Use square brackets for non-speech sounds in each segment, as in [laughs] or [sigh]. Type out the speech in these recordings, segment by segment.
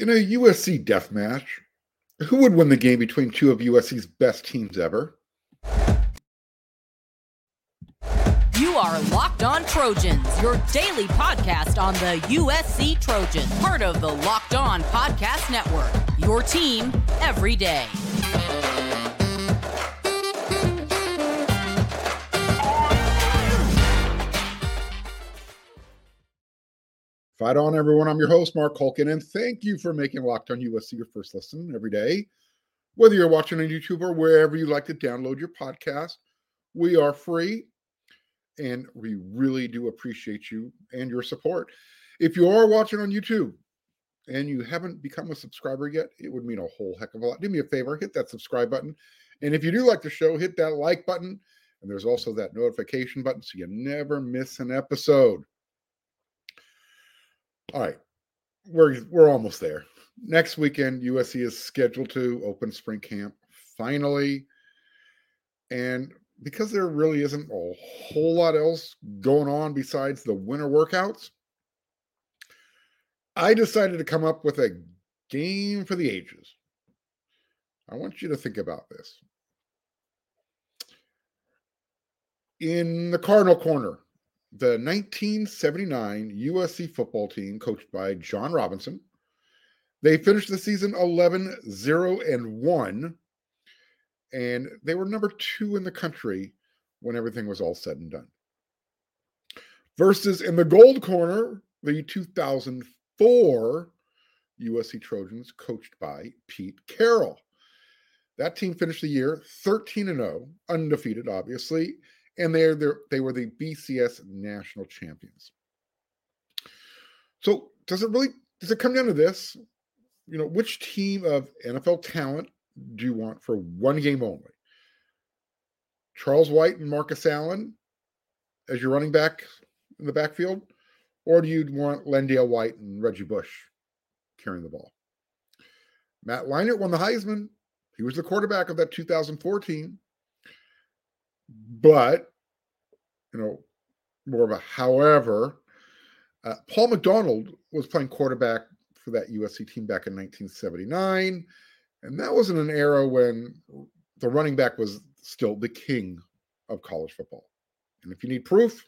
In a USC death match, who would win the game between two of USC's best teams ever? You are Locked On Trojans, your daily podcast on the USC Trojans, part of the Locked On Podcast Network. Your team every day. Fight on, everyone. I'm your host, Mark Hulkin, and thank you for making Locked On USC your first listen every day. Whether you're watching on YouTube or wherever you like to download your podcast, we are free, and we really do appreciate you and your support. If you are watching on YouTube and you haven't become a subscriber yet, it would mean a whole heck of a lot. Do me a favor, hit that subscribe button. And if you do like the show, hit that like button. And there's also that notification button so you never miss an episode. All right. We're we're almost there. Next weekend, USC is scheduled to open spring camp finally. And because there really isn't a whole lot else going on besides the winter workouts, I decided to come up with a game for the ages. I want you to think about this. In the Cardinal Corner, the 1979 USC football team, coached by John Robinson, they finished the season 11 0 and 1, and they were number two in the country when everything was all said and done. Versus in the gold corner, the 2004 USC Trojans, coached by Pete Carroll. That team finished the year 13 0, undefeated, obviously, and they're, they're they were the BCS national champions. So does it really does it come down to this? You know, which team of NFL talent do you want for one game only? Charles White and Marcus Allen as your running back in the backfield, or do you want LenDale White and Reggie Bush carrying the ball? Matt Leinart won the Heisman. He was the quarterback of that 2014 but you know, more of a however. Uh, Paul McDonald was playing quarterback for that USC team back in 1979, and that was in an era when the running back was still the king of college football. And if you need proof,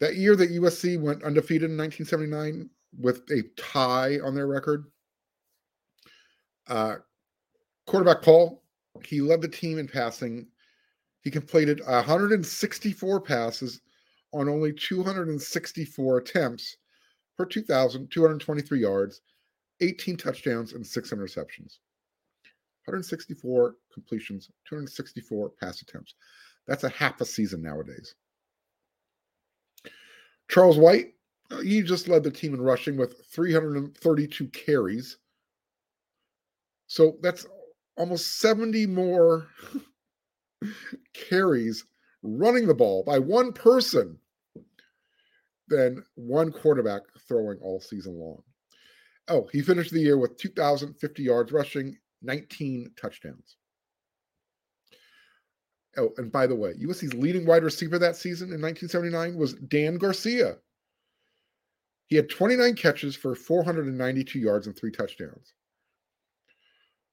that year that USC went undefeated in 1979 with a tie on their record, uh, quarterback Paul he led the team in passing. He completed 164 passes on only 264 attempts for 2,223 yards, 18 touchdowns, and six interceptions. 164 completions, 264 pass attempts. That's a half a season nowadays. Charles White, he just led the team in rushing with 332 carries. So that's almost 70 more [laughs] carries running the ball by one person than one quarterback throwing all season long. Oh, he finished the year with 2,050 yards rushing, 19 touchdowns. Oh, and by the way, USC's leading wide receiver that season in 1979 was Dan Garcia. He had 29 catches for 492 yards and three touchdowns.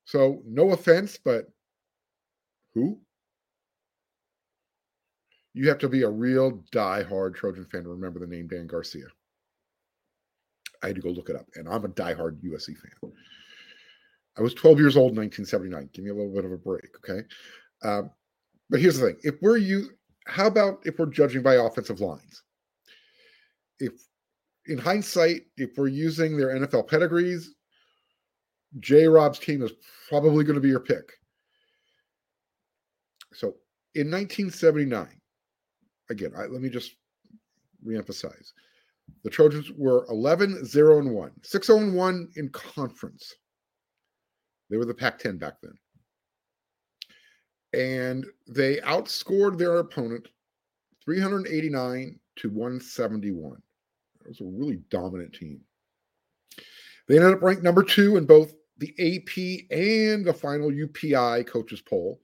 So, no offense, but who? You have to be a real die-hard Trojan fan to remember the name Dan Garcia. I had to go look it up, and I'm a die-hard USC fan. I was 12 years old in 1979. Give me a little bit of a break, okay? Um, but here's the thing: if we're you, how about if we're judging by offensive lines? If, in hindsight, if we're using their NFL pedigrees, J. Rob's team is probably going to be your pick. So in 1979, again, I, let me just reemphasize the Trojans were 11 0 and 1, 6 0 and 1 in conference. They were the Pac 10 back then. And they outscored their opponent 389 to 171. It was a really dominant team. They ended up ranked number two in both the AP and the final UPI coaches poll,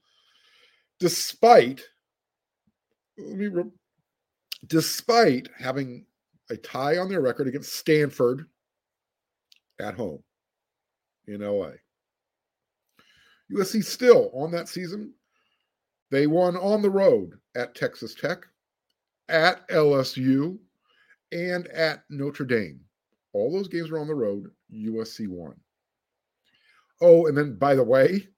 despite despite having a tie on their record against Stanford at home in LA. USC still on that season. They won on the road at Texas Tech, at LSU, and at Notre Dame. All those games were on the road. USC won. Oh, and then by the way,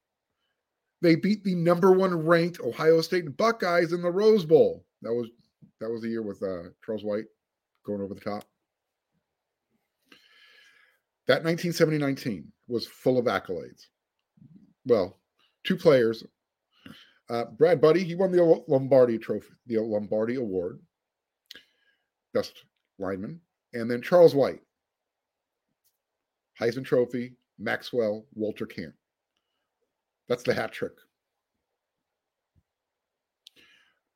they beat the number one ranked Ohio State Buckeyes in the Rose Bowl. That was that was the year with uh, Charles White going over the top. That 1970-19 was full of accolades. Well, two players. Uh, Brad Budde, he won the Lombardi Trophy, the Lombardi Award, best lineman, and then Charles White, Heisman Trophy, Maxwell, Walter Camp. That's the hat trick.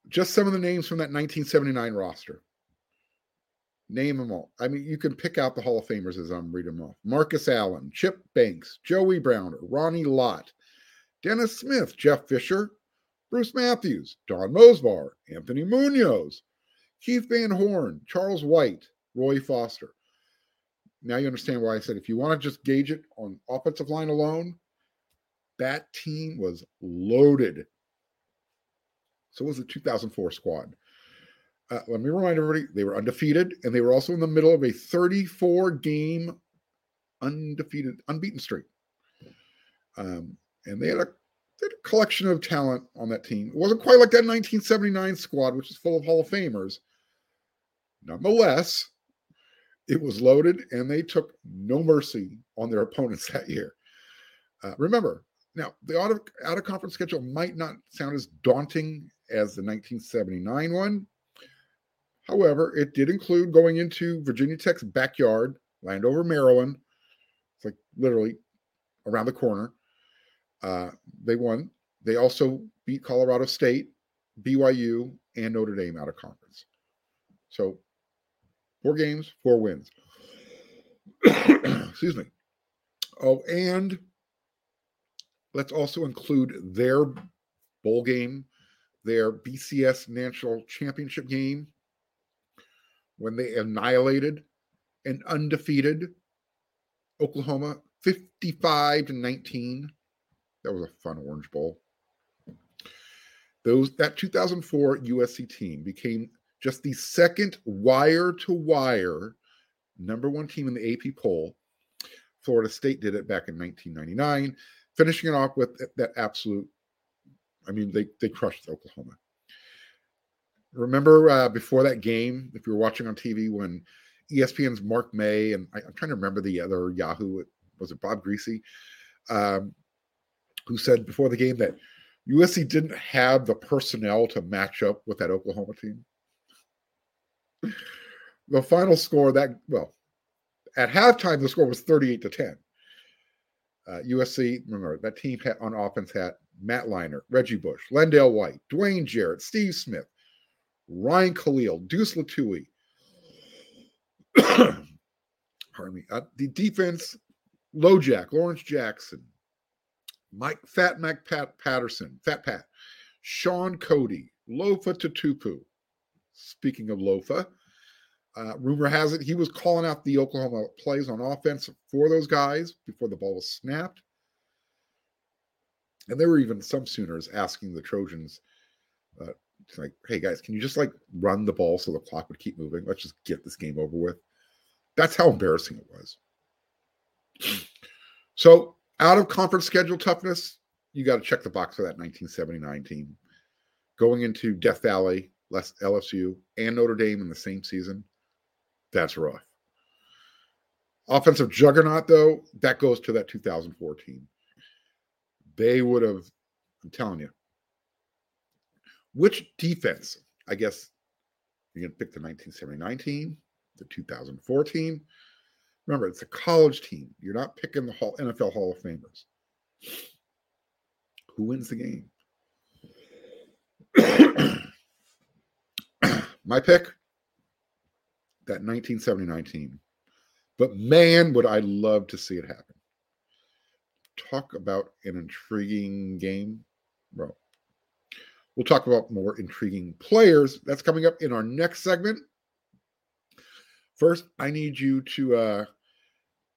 Just some of the names from that 1979 roster. Name them all. I mean, you can pick out the Hall of Famers as I'm reading them off. Marcus Allen, Chip Banks, Joey Browner, Ronnie Lott, Dennis Smith, Jeff Fisher, Bruce Matthews, Don Mosebar, Anthony Munoz, Keith Van Horne, Charles White, Roy Foster. Now you understand why I said if you want to just gauge it on offensive line alone, that team was loaded. So was the 2004 squad. Uh, let me remind everybody they were undefeated and they were also in the middle of a 34 game undefeated, unbeaten streak. Um, and they had, a, they had a collection of talent on that team. It wasn't quite like that 1979 squad, which is full of Hall of Famers. Nonetheless, it was loaded and they took no mercy on their opponents that year. Uh, remember, now the out of, out of conference schedule might not sound as daunting as the 1979 one. However, it did include going into Virginia Tech's backyard, Landover, Maryland. It's like literally around the corner. Uh, they won. They also beat Colorado State, BYU, and Notre Dame out of conference. So Four games, four wins. [coughs] Excuse me. Oh, and let's also include their bowl game, their BCS National Championship game, when they annihilated an undefeated Oklahoma 55 to 19. That was a fun Orange Bowl. Those that 2004 USC team became just the second wire to wire number one team in the AP poll. Florida State did it back in 1999, finishing it off with that absolute. I mean, they they crushed Oklahoma. Remember uh, before that game, if you were watching on TV, when ESPN's Mark May and I, am trying to remember the other Yahoo, was it Bob Griese, um, who said before the game that USC didn't have the personnel to match up with that Oklahoma team the final score that well at halftime the score was 38 to 10 uh, usc remember that team had, on offense had matt leinart reggie bush lendale white dwayne jarrett steve smith ryan Kalil, deuce lutui [coughs] pardon me. Uh, the defense LoJack lawrence jackson mike fat mac pat patterson fat pat Shaun cody lofa tatupu Speaking of Lofa, uh, rumor has it he was calling out the Oklahoma plays on offense for those guys before the ball was snapped. And there were even some Sooners asking the Trojans, uh, like, hey guys, can you just like run the ball so the clock would keep moving? Let's just get this game over with. That's how embarrassing it was. [sniffs] So, out of conference schedule toughness, you got to check the box for that 1979 team. Going into Death Valley, less LSU and Notre Dame in the same season, that's rough. Offensive juggernaut, though, that goes to that 2014. They would have, I'm telling you, which defense, I guess you're going to pick the 1979 team, the 2014. Remember, it's a college team. You're not picking the Hall, NFL Hall of Famers. Who wins the game? My pick, that 1979 team. But man, would I love to see it happen. Talk about an intriguing game, bro. We'll talk about more intriguing players. That's coming up in our next segment. First, I need you to uh,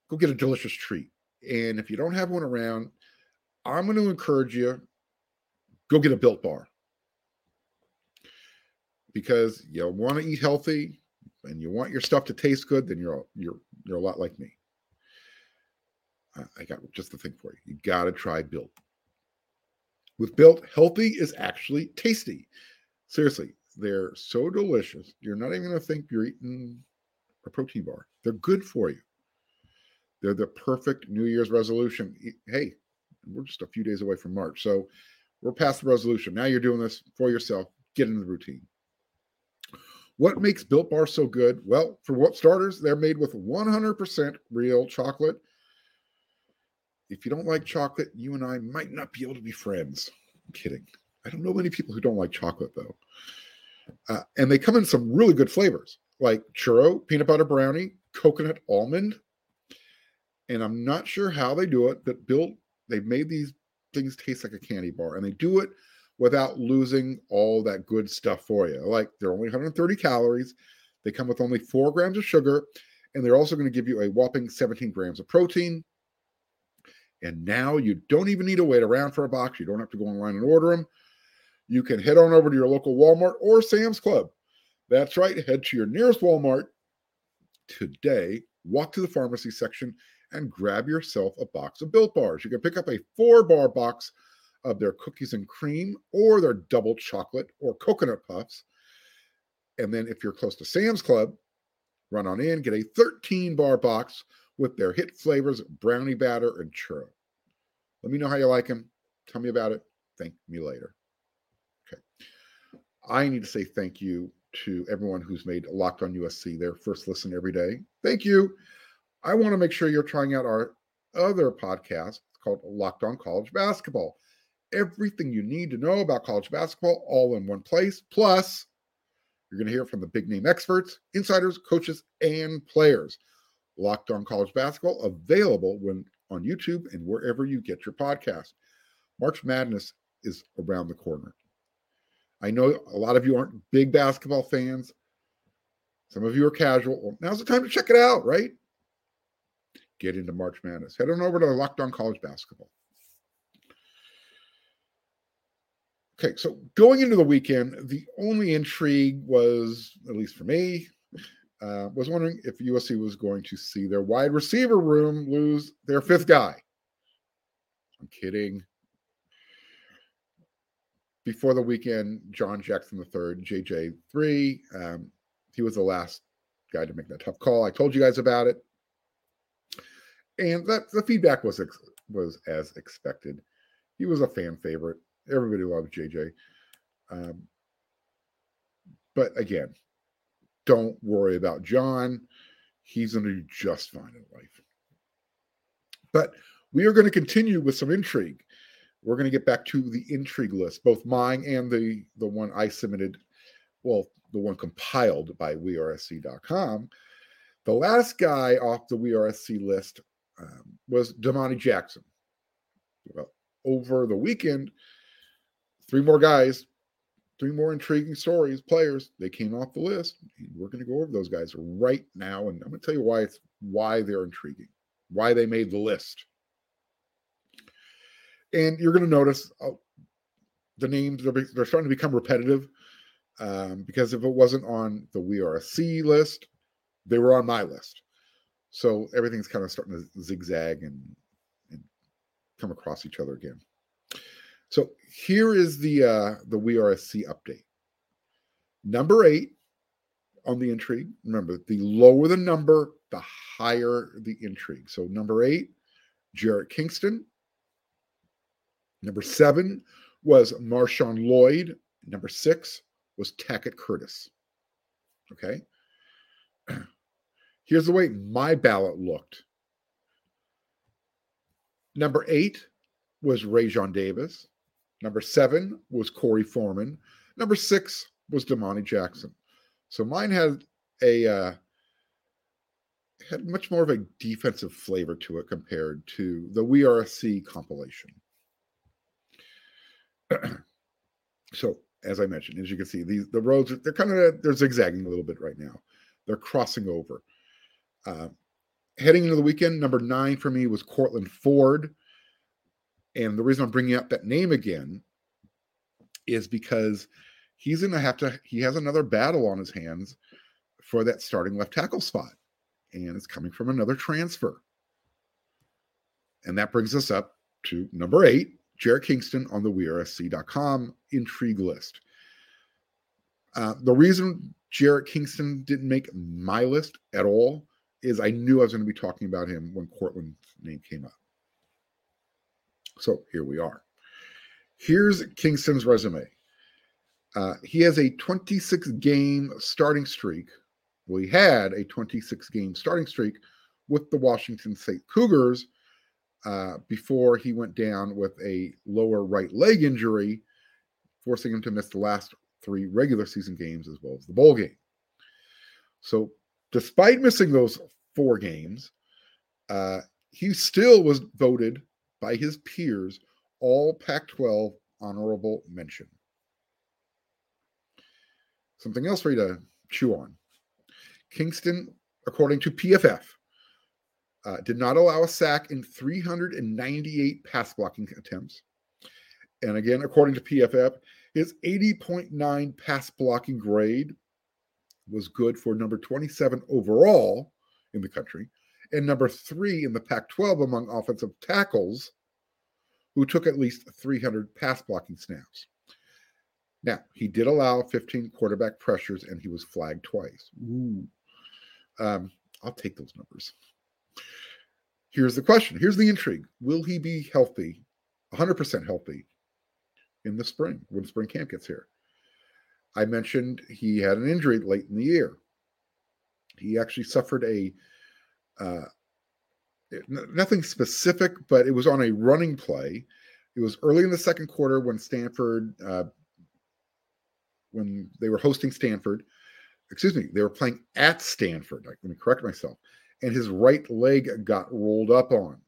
go get a delicious treat. And if you don't have one around, I'm going to encourage you go get a built bar because you want to eat healthy and you want your stuff to taste good, then you're you're you're a lot like me. I got just the thing for you. You got to try Built. With Built, healthy is actually tasty. Seriously, they're so delicious. You're not even going to think you're eating a protein bar. They're good for you. They're the perfect New Year's resolution. Hey, we're just a few days away from March. So we're past the resolution. Now you're doing this for yourself. Get in the routine. What makes Built Bar so good? Well, for what starters, they're made with 100% real chocolate. If you don't like chocolate, you and I might not be able to be friends. I'm kidding. I don't know many people who don't like chocolate though. Uh, and they come in some really good flavors like churro, peanut butter brownie, coconut almond. And I'm not sure how they do it, but Built, they've made these things taste like a candy bar and they do it without losing all that good stuff for you. Like they're only 130 calories, they come with only four grams of sugar, and they're also going to give you a whopping 17 grams of protein. And now you don't even need to wait around for a box. You don't have to go online and order them. You can head on over to your local Walmart or Sam's Club. That's right. Head to your nearest Walmart today, walk to the pharmacy section, and grab yourself a box of Built Bars. You can pick up a four bar box of their cookies and cream or their double chocolate or coconut puffs. And then if you're close to Sam's Club, run on in, get a 13 bar box with their hit flavors brownie batter and churro. Let me know how you like them. Tell me about it. Thank me later. Okay. I need to say thank you to everyone who's made Locked on USC their first listen every day. Thank you. I want to make sure you're trying out our other podcast called Locked on College Basketball everything you need to know about college basketball all in one place. Plus, you're going to hear from the big name experts, insiders, coaches, and players. Locked on College Basketball available when on YouTube and wherever you get your podcast. March Madness is around the corner. I know a lot of you aren't big basketball fans. Some of you are casual. Well, now's the time to check it out, right? Get into March Madness. Head on over to Locked on College Basketball. Okay, so going into the weekend, the only intrigue was, at least for me, uh, was wondering if USC was going to see their wide receiver room lose their fifth guy. I'm kidding. Before the weekend, John Jackson III, JJ3, um, he was the last guy to make that tough call. I told you guys about it, and that the feedback was ex- was as expected. He was a fan favorite everybody loves JJ. Um, but again, don't worry about John. He's going to do just fine in life. But we are going to continue with some intrigue. We're going to get back to the intrigue list, both mine and the the one I submitted. Well, the one compiled by WeAreSC.com. The last guy off the WeAreSC list um, was Domani Jackson. Well, over the weekend, three more guys, three more intriguing stories, players. They came off the list. we're going to go over those guys right now, and I'm going to tell you why it's why they're intriguing, why they made the list. And you're going to notice uh, the names they're, they're starting to become repetitive um, because if it wasn't on the We Are a C list, they were on my list. So everything's kind of starting to zigzag and, and come across each other again. So here is the uh, the WeAreSC update. Number eight on the intrigue. Remember, the lower the number, the higher the intrigue. So number eight, Jarrett Kingston. Number seven was Marshawn Lloyd. Number six was Tackett Curtis. Okay. [clears throat] Here's the way my ballot looked. Number eight was Raesjon Davis. Number seven was Korey Foreman. Number six was Domani Jackson. So mine had a uh, had much more of a defensive flavor to it compared to the We Are a C compilation. [clears throat] so as I mentioned, as you can see, these the roads they're kind of they're zigzagging a little bit right now. They're crossing over. Uh, heading into the weekend, number nine for me was Courtland Ford. And the reason I'm bringing up that name again is because he's going to have to, he has another battle on his hands for that starting left tackle spot. And it's coming from another transfer. And that brings us up to number eight, Jarrett Kingston on the WeAreSC.com intrigue list. Uh, the reason Jarrett Kingston didn't make my list at all is I knew I was going to be talking about him when Courtland's name came up. So here we are. Here's Kingston's resume. Uh, he has a 26 game starting streak. He had a 26 game starting streak with the Washington State Cougars uh, before he went down with a lower right leg injury, forcing him to miss the last three regular season games as well as the bowl game. So, despite missing those four games, uh, he still was voted by his peers all Pac 12 honorable mention. Something else for you to chew on. Kingston, according to PFF, uh, did not allow a sack in 398 pass blocking attempts. And again, according to PFF, his 80.9 pass blocking grade was good for number 27 overall in the country and number three in the Pac 12 among offensive tackles who took at least 300 pass blocking snaps. Now, he did allow 15 quarterback pressures and he was flagged twice. Ooh. Um, I'll take those numbers. Here's the question. Here's the intrigue. Will he be healthy, 100% healthy in the spring when spring camp gets here? I mentioned he had an injury late in the year. He actually suffered a uh, nothing specific, but it was on a running play. It was early in the second quarter when Stanford, uh, when they were hosting Stanford. Excuse me, they were playing at Stanford. Let me correct myself and his right leg got rolled up on.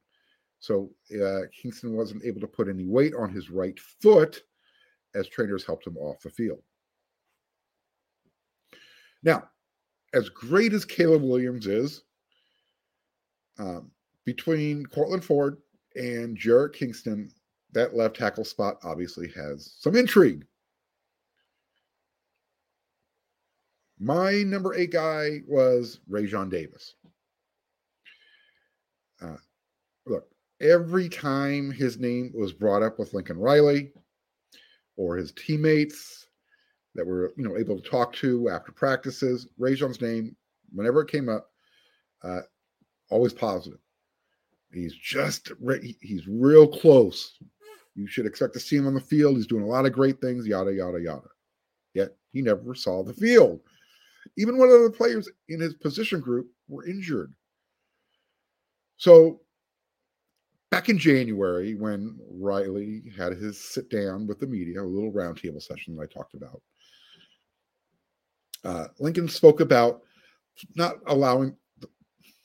So uh, Kingston wasn't able to put any weight on his right foot as trainers helped him off the field. Now, as great as Caleb Williams is, um, between Courtland Ford and Jarrett Kingston, that left tackle spot obviously has some intrigue. My number eight guy was Raesjon Davis. Uh, look, every time his name was brought up with Lincoln Riley or his teammates that were you know able to talk to after practices, Raesjon's name, whenever it came up, uh, always positive. He's just he's real close. You should expect to see him on the field. He's doing a lot of great things, yada yada yada. Yet he never saw the field. Even when other players in his position group were injured. So back in January, when Riley had his sit down with the media, a little roundtable session that I talked about, uh, Lincoln spoke about not allowing,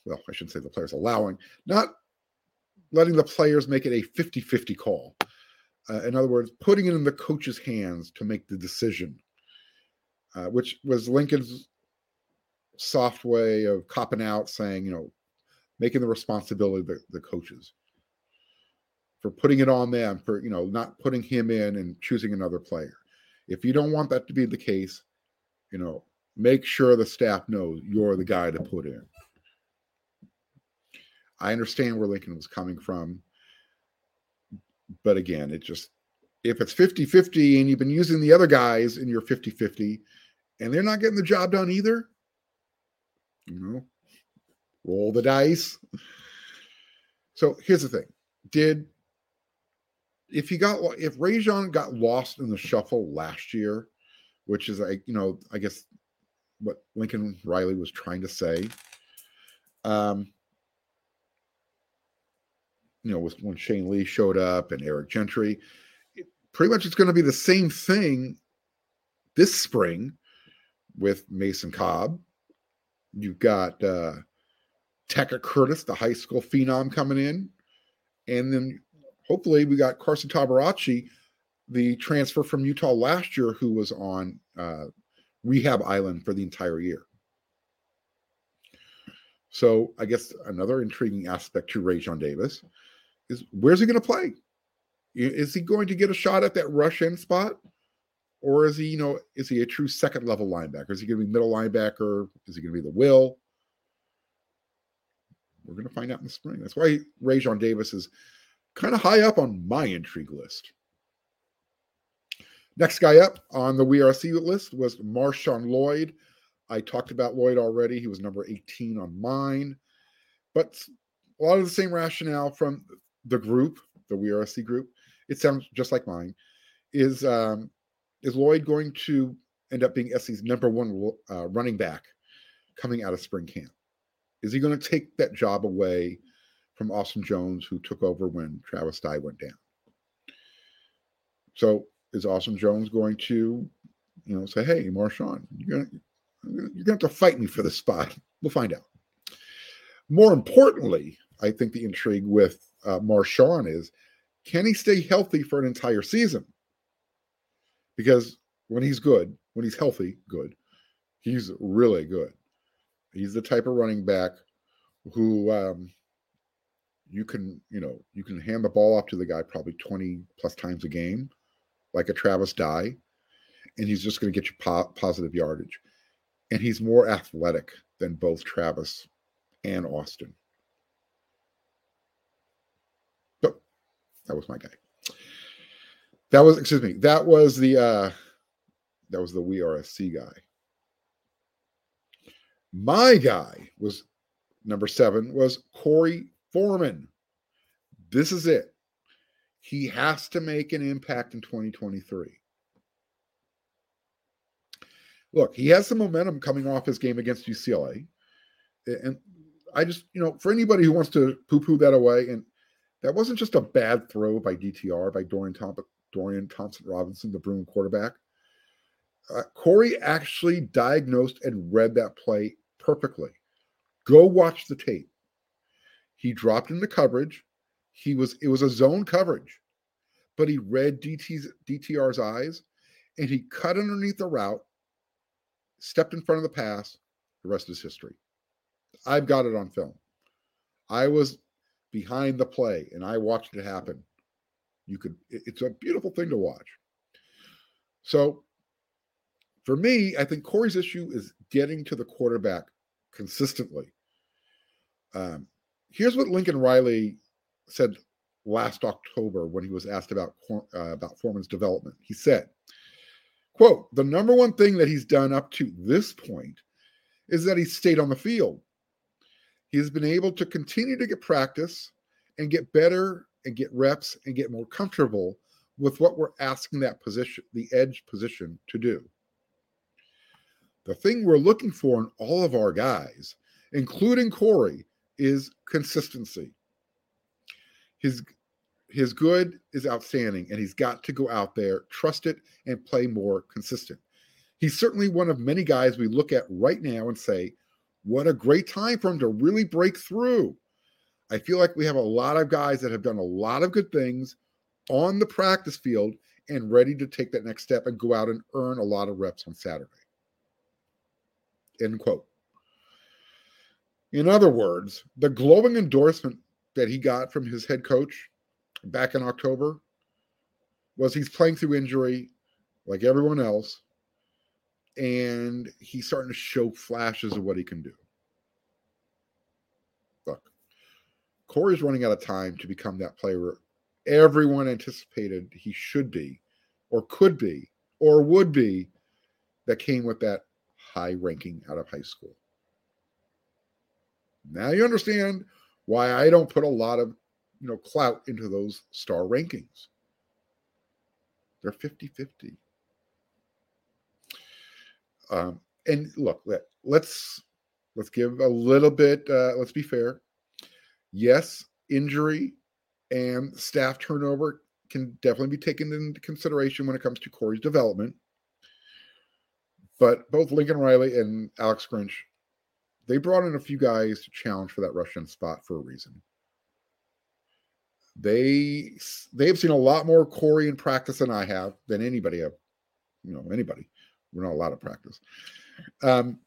well, I shouldn't say the players allowing, not letting the players make it a 50 50 call. Uh, in other words, putting it in the coach's hands to make the decision, uh, which was Lincoln's soft way of copping out, saying, you know, making the responsibility the, the coaches for putting it on them for you know not putting him in and choosing another player if you don't want that to be the case you know make sure the staff knows you're the guy to put in i understand where lincoln was coming from but again it just if it's 50-50 and you've been using the other guys in your 50-50 and they're not getting the job done either you know roll the dice. So here's the thing: did if he got if Raesjon got lost in the shuffle last year, which is like you know I guess what Lincoln Riley was trying to say. Um, you know, with when Shane Lee showed up and Eric Gentry, it, pretty much it's going to be the same thing this spring with Mason Cobb. You've got uh, Tackett Curtis, the high school phenom, coming in. And then hopefully we got Carson Tabaracci, the transfer from Utah last year, who was on uh, rehab island for the entire year. So I guess another intriguing aspect to Raesjon Davis is where's he going to play? Is he going to get a shot at that rush in spot? Or is he, you know, is he a true second level linebacker? Is he going to be middle linebacker? Is he going to be the will? We're going to find out in the spring. That's why Raesjon Davis is kind of high up on my intrigue list. Next guy up on the WRC list was Marshawn Lloyd. I talked about Lloyd already. He was number 18 on mine. But a lot of the same rationale from the group, the We Are SC group, it sounds just like mine. Is um, is Lloyd going to end up being SC's number one uh, running back coming out of spring camp? Is he going to take that job away from Austin Jones, who took over when Travis Dye went down? So is Austin Jones going to, you know, say, "Hey, Marshawn, you're gonna you're gonna have to fight me for the spot"? We'll find out. More importantly, I think the intrigue with uh, Marshawn is, can he stay healthy for an entire season? Because when he's good, when he's healthy, good, he's really good. He's the type of running back who um, you can, you know, you can hand the ball off to the guy probably 20 plus times a game like a Travis Dye, and he's just going to get you po- positive yardage. And he's more athletic than both Travis and Austin. But that was my guy. That was excuse me. That was the uh that was the We Are SC guy. My guy was number seven was Korey Foreman. This is it. He has to make an impact in 2023. Look, he has some momentum coming off his game against UCLA. And I just, you know, for anybody who wants to poo poo that away, and that wasn't just a bad throw by DTR, by Dorian, Tom- Dorian Thompson Robinson, the Bruin quarterback. Uh, Korey actually diagnosed and read that play perfectly. Go watch the tape. He dropped into coverage. He was it was a zone coverage, but he read DT's, DTR's eyes and he cut underneath the route, stepped in front of the pass. The rest is history. I've got it on film. I was behind the play and I watched it happen. You could it's a beautiful thing to watch. So for me, I think Korey's issue is getting to the quarterback consistently. Um, here's what Lincoln Riley said last October when he was asked about uh, about Foreman's development. He said, "quote The number one thing that he's done up to this point is that he stayed on the field. He has been able to continue to get practice and get better and get reps and get more comfortable with what we're asking that position, the edge position, to do." The thing we're looking for in all of our guys, including Korey, is consistency his his good is outstanding and he's got to go out there trust it and play more consistent he's certainly one of many guys we look at right now and say what a great time for him to really break through. I feel like we have a lot of guys that have done a lot of good things on the practice field and ready to take that next step and go out and earn a lot of reps on saturday. End quote. In other words the glowing endorsement that he got from his head coach back in October was he's playing through injury like everyone else, and he's starting to show flashes of what he can do. Look, Korey's running out of time to become that player everyone anticipated he should be, or could be, or would be, that came with that high ranking out of high school. Now you understand why I don't put a lot of you know clout into those star rankings. They're 50-50. Um, and look, let, let's let's give a little bit. Uh, let's be fair. Yes, injury and staff turnover can definitely be taken into consideration when it comes to Korey's development. But both Lincoln Riley and Alex Grinch they brought in a few guys to challenge for that Russian spot for a reason. They they have seen a lot more Korey in practice than I have, than anybody have. You know, anybody. We're not a lot of practice. Um,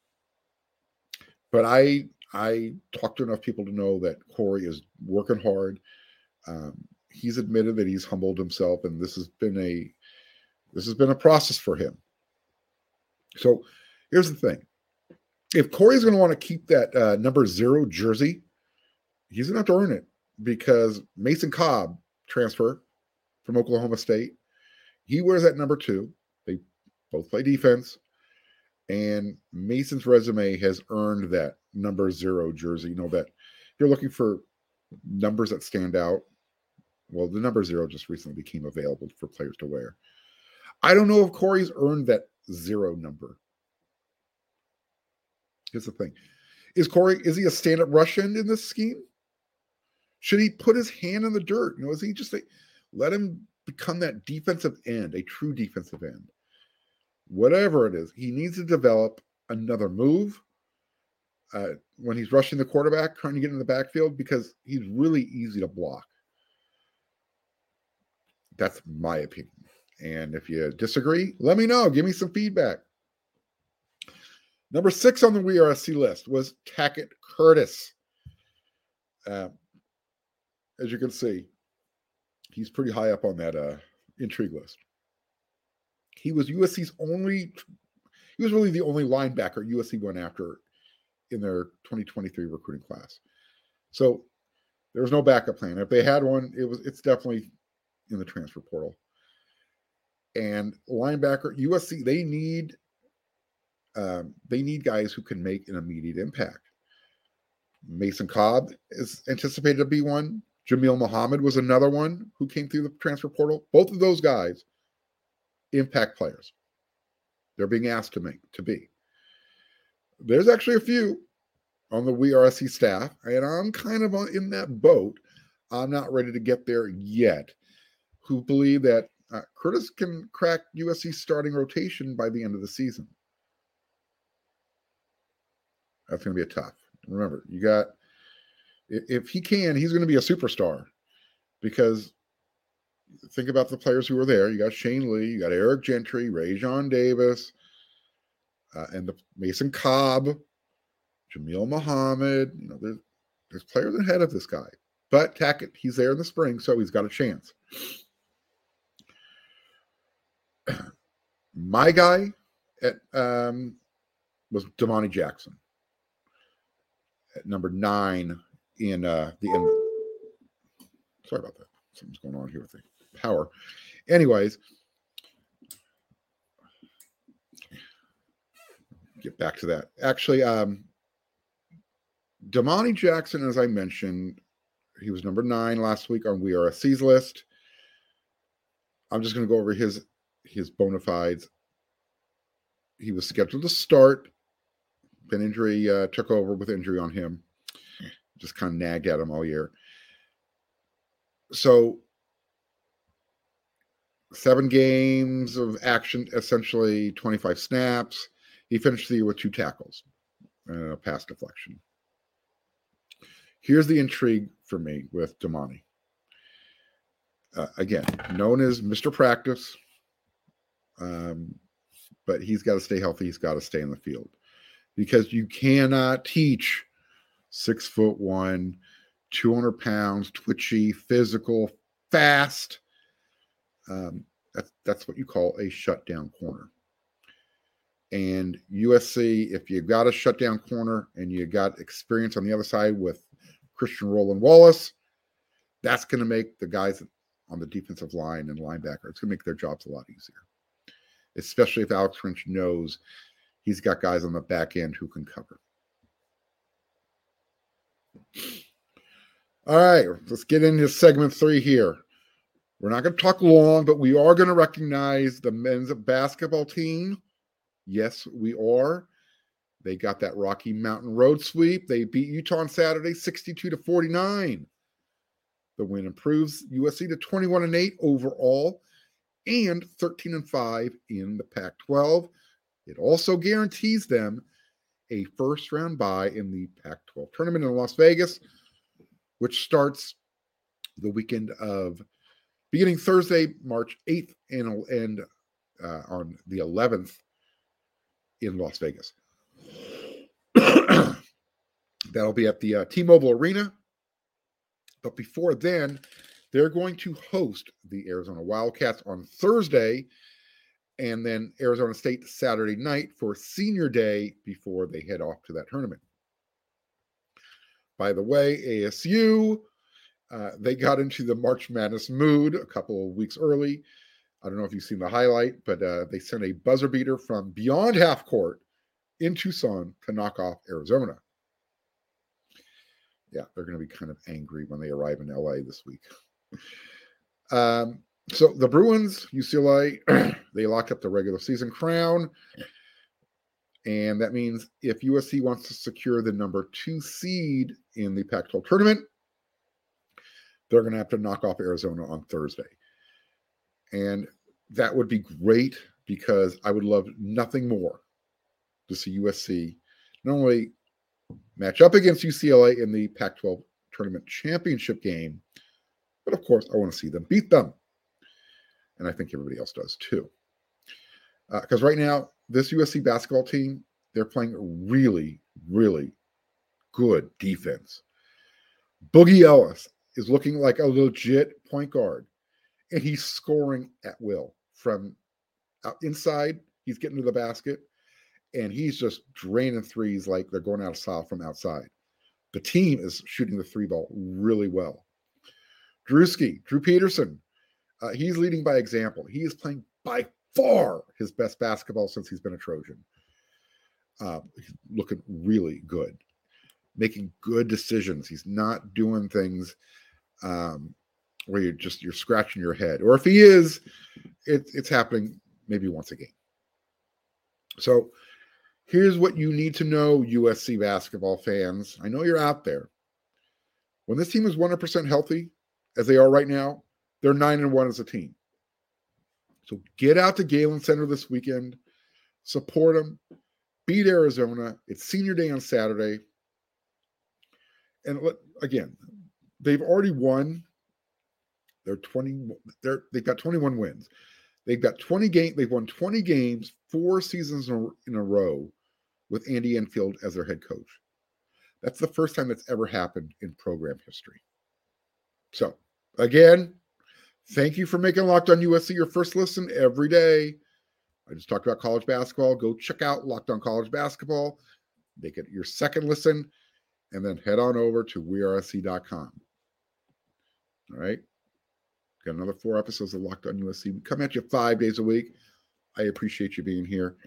but I I talked to enough people to know that Korey is working hard. Um, he's admitted that he's humbled himself, and this has been a this has been a process for him. So here's the thing: if Korey's going to want to keep that uh, number zero jersey, he's going to have to earn it because Mason Cobb transfer from Oklahoma State, he wears that number two. Both play defense, and Mason's resume has earned that number zero jersey. You know that you're looking for numbers that stand out. Well, the number zero just recently became available for players to wear. I don't know if Korey's earned that zero number. Here's the thing. Is Korey, is he a stand-up end in this scheme? Should he put his hand in the dirt? You know, is he just like let him become that defensive end, a true defensive end? Whatever it is, he needs to develop another move uh, when he's rushing the quarterback, trying to get in the backfield, because he's really easy to block. That's my opinion. And if you disagree, let me know. Give me some feedback. Number six on the We Are SC list was Tackett Curtis. Uh, as you can see, he's pretty high up on that uh, intrigue list. He was USC's only, he was really the only linebacker USC went after in their 2023 recruiting class. So there was no backup plan. If they had one, it was it's definitely in the transfer portal. And linebacker USC, they need um, they need guys who can make an immediate impact. Mason Cobb is anticipated to be one. Jamil Muhammad was another one who came through the transfer portal. Both of those guys, impact players. They're being asked to make to be. There's actually a few on the We Are SC staff, and I'm kind of in that boat. I'm not ready to get there yet. Who believe that uh, Curtis can crack USC starting rotation by the end of the season? That's going to be a tough. Remember, you got if he can, he's going to be a superstar because think about the players who were there. You got Shane Lee, you got Eric Gentry, Raesjon Davis, uh, and the Mason Cobb, Jamil Muhammad. You know, there's there's players ahead of this guy. But Tackett, he's there in the spring, so he's got a chance. [clears throat] My guy at um, was Domani Jackson at number nine in uh, the end. Sorry about that. Something's going on here with the power. Anyways, get back to that. Actually, um, Domani Jackson, as I mentioned, he was number nine last week on We Are SC's list. I'm just going to go over his his bona fides. He was scheduled to start. Then injury uh, took over with injury on him just kind of nagged at him all year. So seven games of action, essentially 25 snaps. He finished the year with two tackles and a pass deflection. Here's the intrigue for me with Domani. Uh, again, known as Mr. Practice, um, but he's got to stay healthy. He's got to stay in the field because you cannot teach six foot one, 200 pounds, twitchy, physical, fast. Um, that's, that's what you call a shutdown corner. And USC, if you got a shutdown corner and you got experience on the other side with Christian Roland Wallace, that's going to make the guys on the defensive line and linebacker, it's going to make their jobs a lot easier. Especially if Alex Grinch knows he's got guys on the back end who can cover. All right, let's get into segment three here. We're not going to talk long, but we are going to recognize the men's basketball team. Yes, we are. They got that Rocky Mountain Road sweep. They beat Utah on Saturday 62 to 49. The win improves USC to 21 and 8 overall and 13 and 5 in the Pac 12. It also guarantees them a first round bye in the Pac 12 tournament in Las Vegas, which starts the weekend of beginning Thursday, March 8th, and will end uh, on the 11th in Las Vegas. [clears throat] That'll be at the uh, T Mobile Arena. But before then, they're going to host the Arizona Wildcats on Thursday and then Arizona State Saturday night for senior day before they head off to that tournament. By the way, ASU, uh, they got into the March Madness mood a couple of weeks early. I don't know if you've seen the highlight, but uh, they sent a buzzer beater from beyond half court in Tucson to knock off Arizona. Yeah, they're going to be kind of angry when they arrive in LA this week. Um, so the Bruins, UCLA, [clears throat] they locked up the regular season crown. And that means if USC wants to secure the number two seed in the Pac 12 tournament, they're going to have to knock off Arizona on Thursday. And that would be great because I would love nothing more to see USC not only match up against UCLA in the Pac 12 tournament championship game, but of course, I want to see them beat them. And I think everybody else does too. Because uh, right now, this USC basketball team, they're playing really, really good defense. Boogie Ellis is looking like a legit point guard, and he's scoring at will from inside. He's getting to the basket, and he's just draining threes like they're going out of style from outside. The team is shooting the three ball really well. Drewski, Drew Peterson, uh, he's leading by example. He is playing by far his best basketball since he's been a Trojan. Uh, looking really good, making good decisions. He's not doing things um, where you're just you're scratching your head, or if he is, it, it's happening maybe once a game. So here's what you need to know, USC basketball fans. I know you're out there. When this team is 100% healthy, as they are right now, they're nine and one as a team. So get out to Galen Center this weekend, support them, beat Arizona. It's senior day on Saturday. And again, they've already won. They're 20, they're they've got 21 wins. They've got 20 games, they've won 20 games, four seasons in a, in a row with Andy Enfield as their head coach. That's the first time that's ever happened in program history. So, again, thank you for making Locked On USC your first listen every day. I just talked about college basketball. Go check out Locked On College Basketball. Make it your second listen, and then head on over to wearesc.com. All right. Got another four episodes of Locked On USC. We come at you five days a week. I appreciate you being here.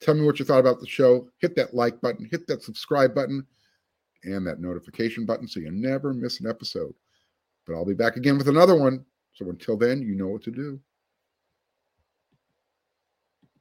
Tell me what you thought about the show. Hit that like button, hit that subscribe button, and that notification button so you never miss an episode. But I'll be back again with another one. So until then, you know what to do.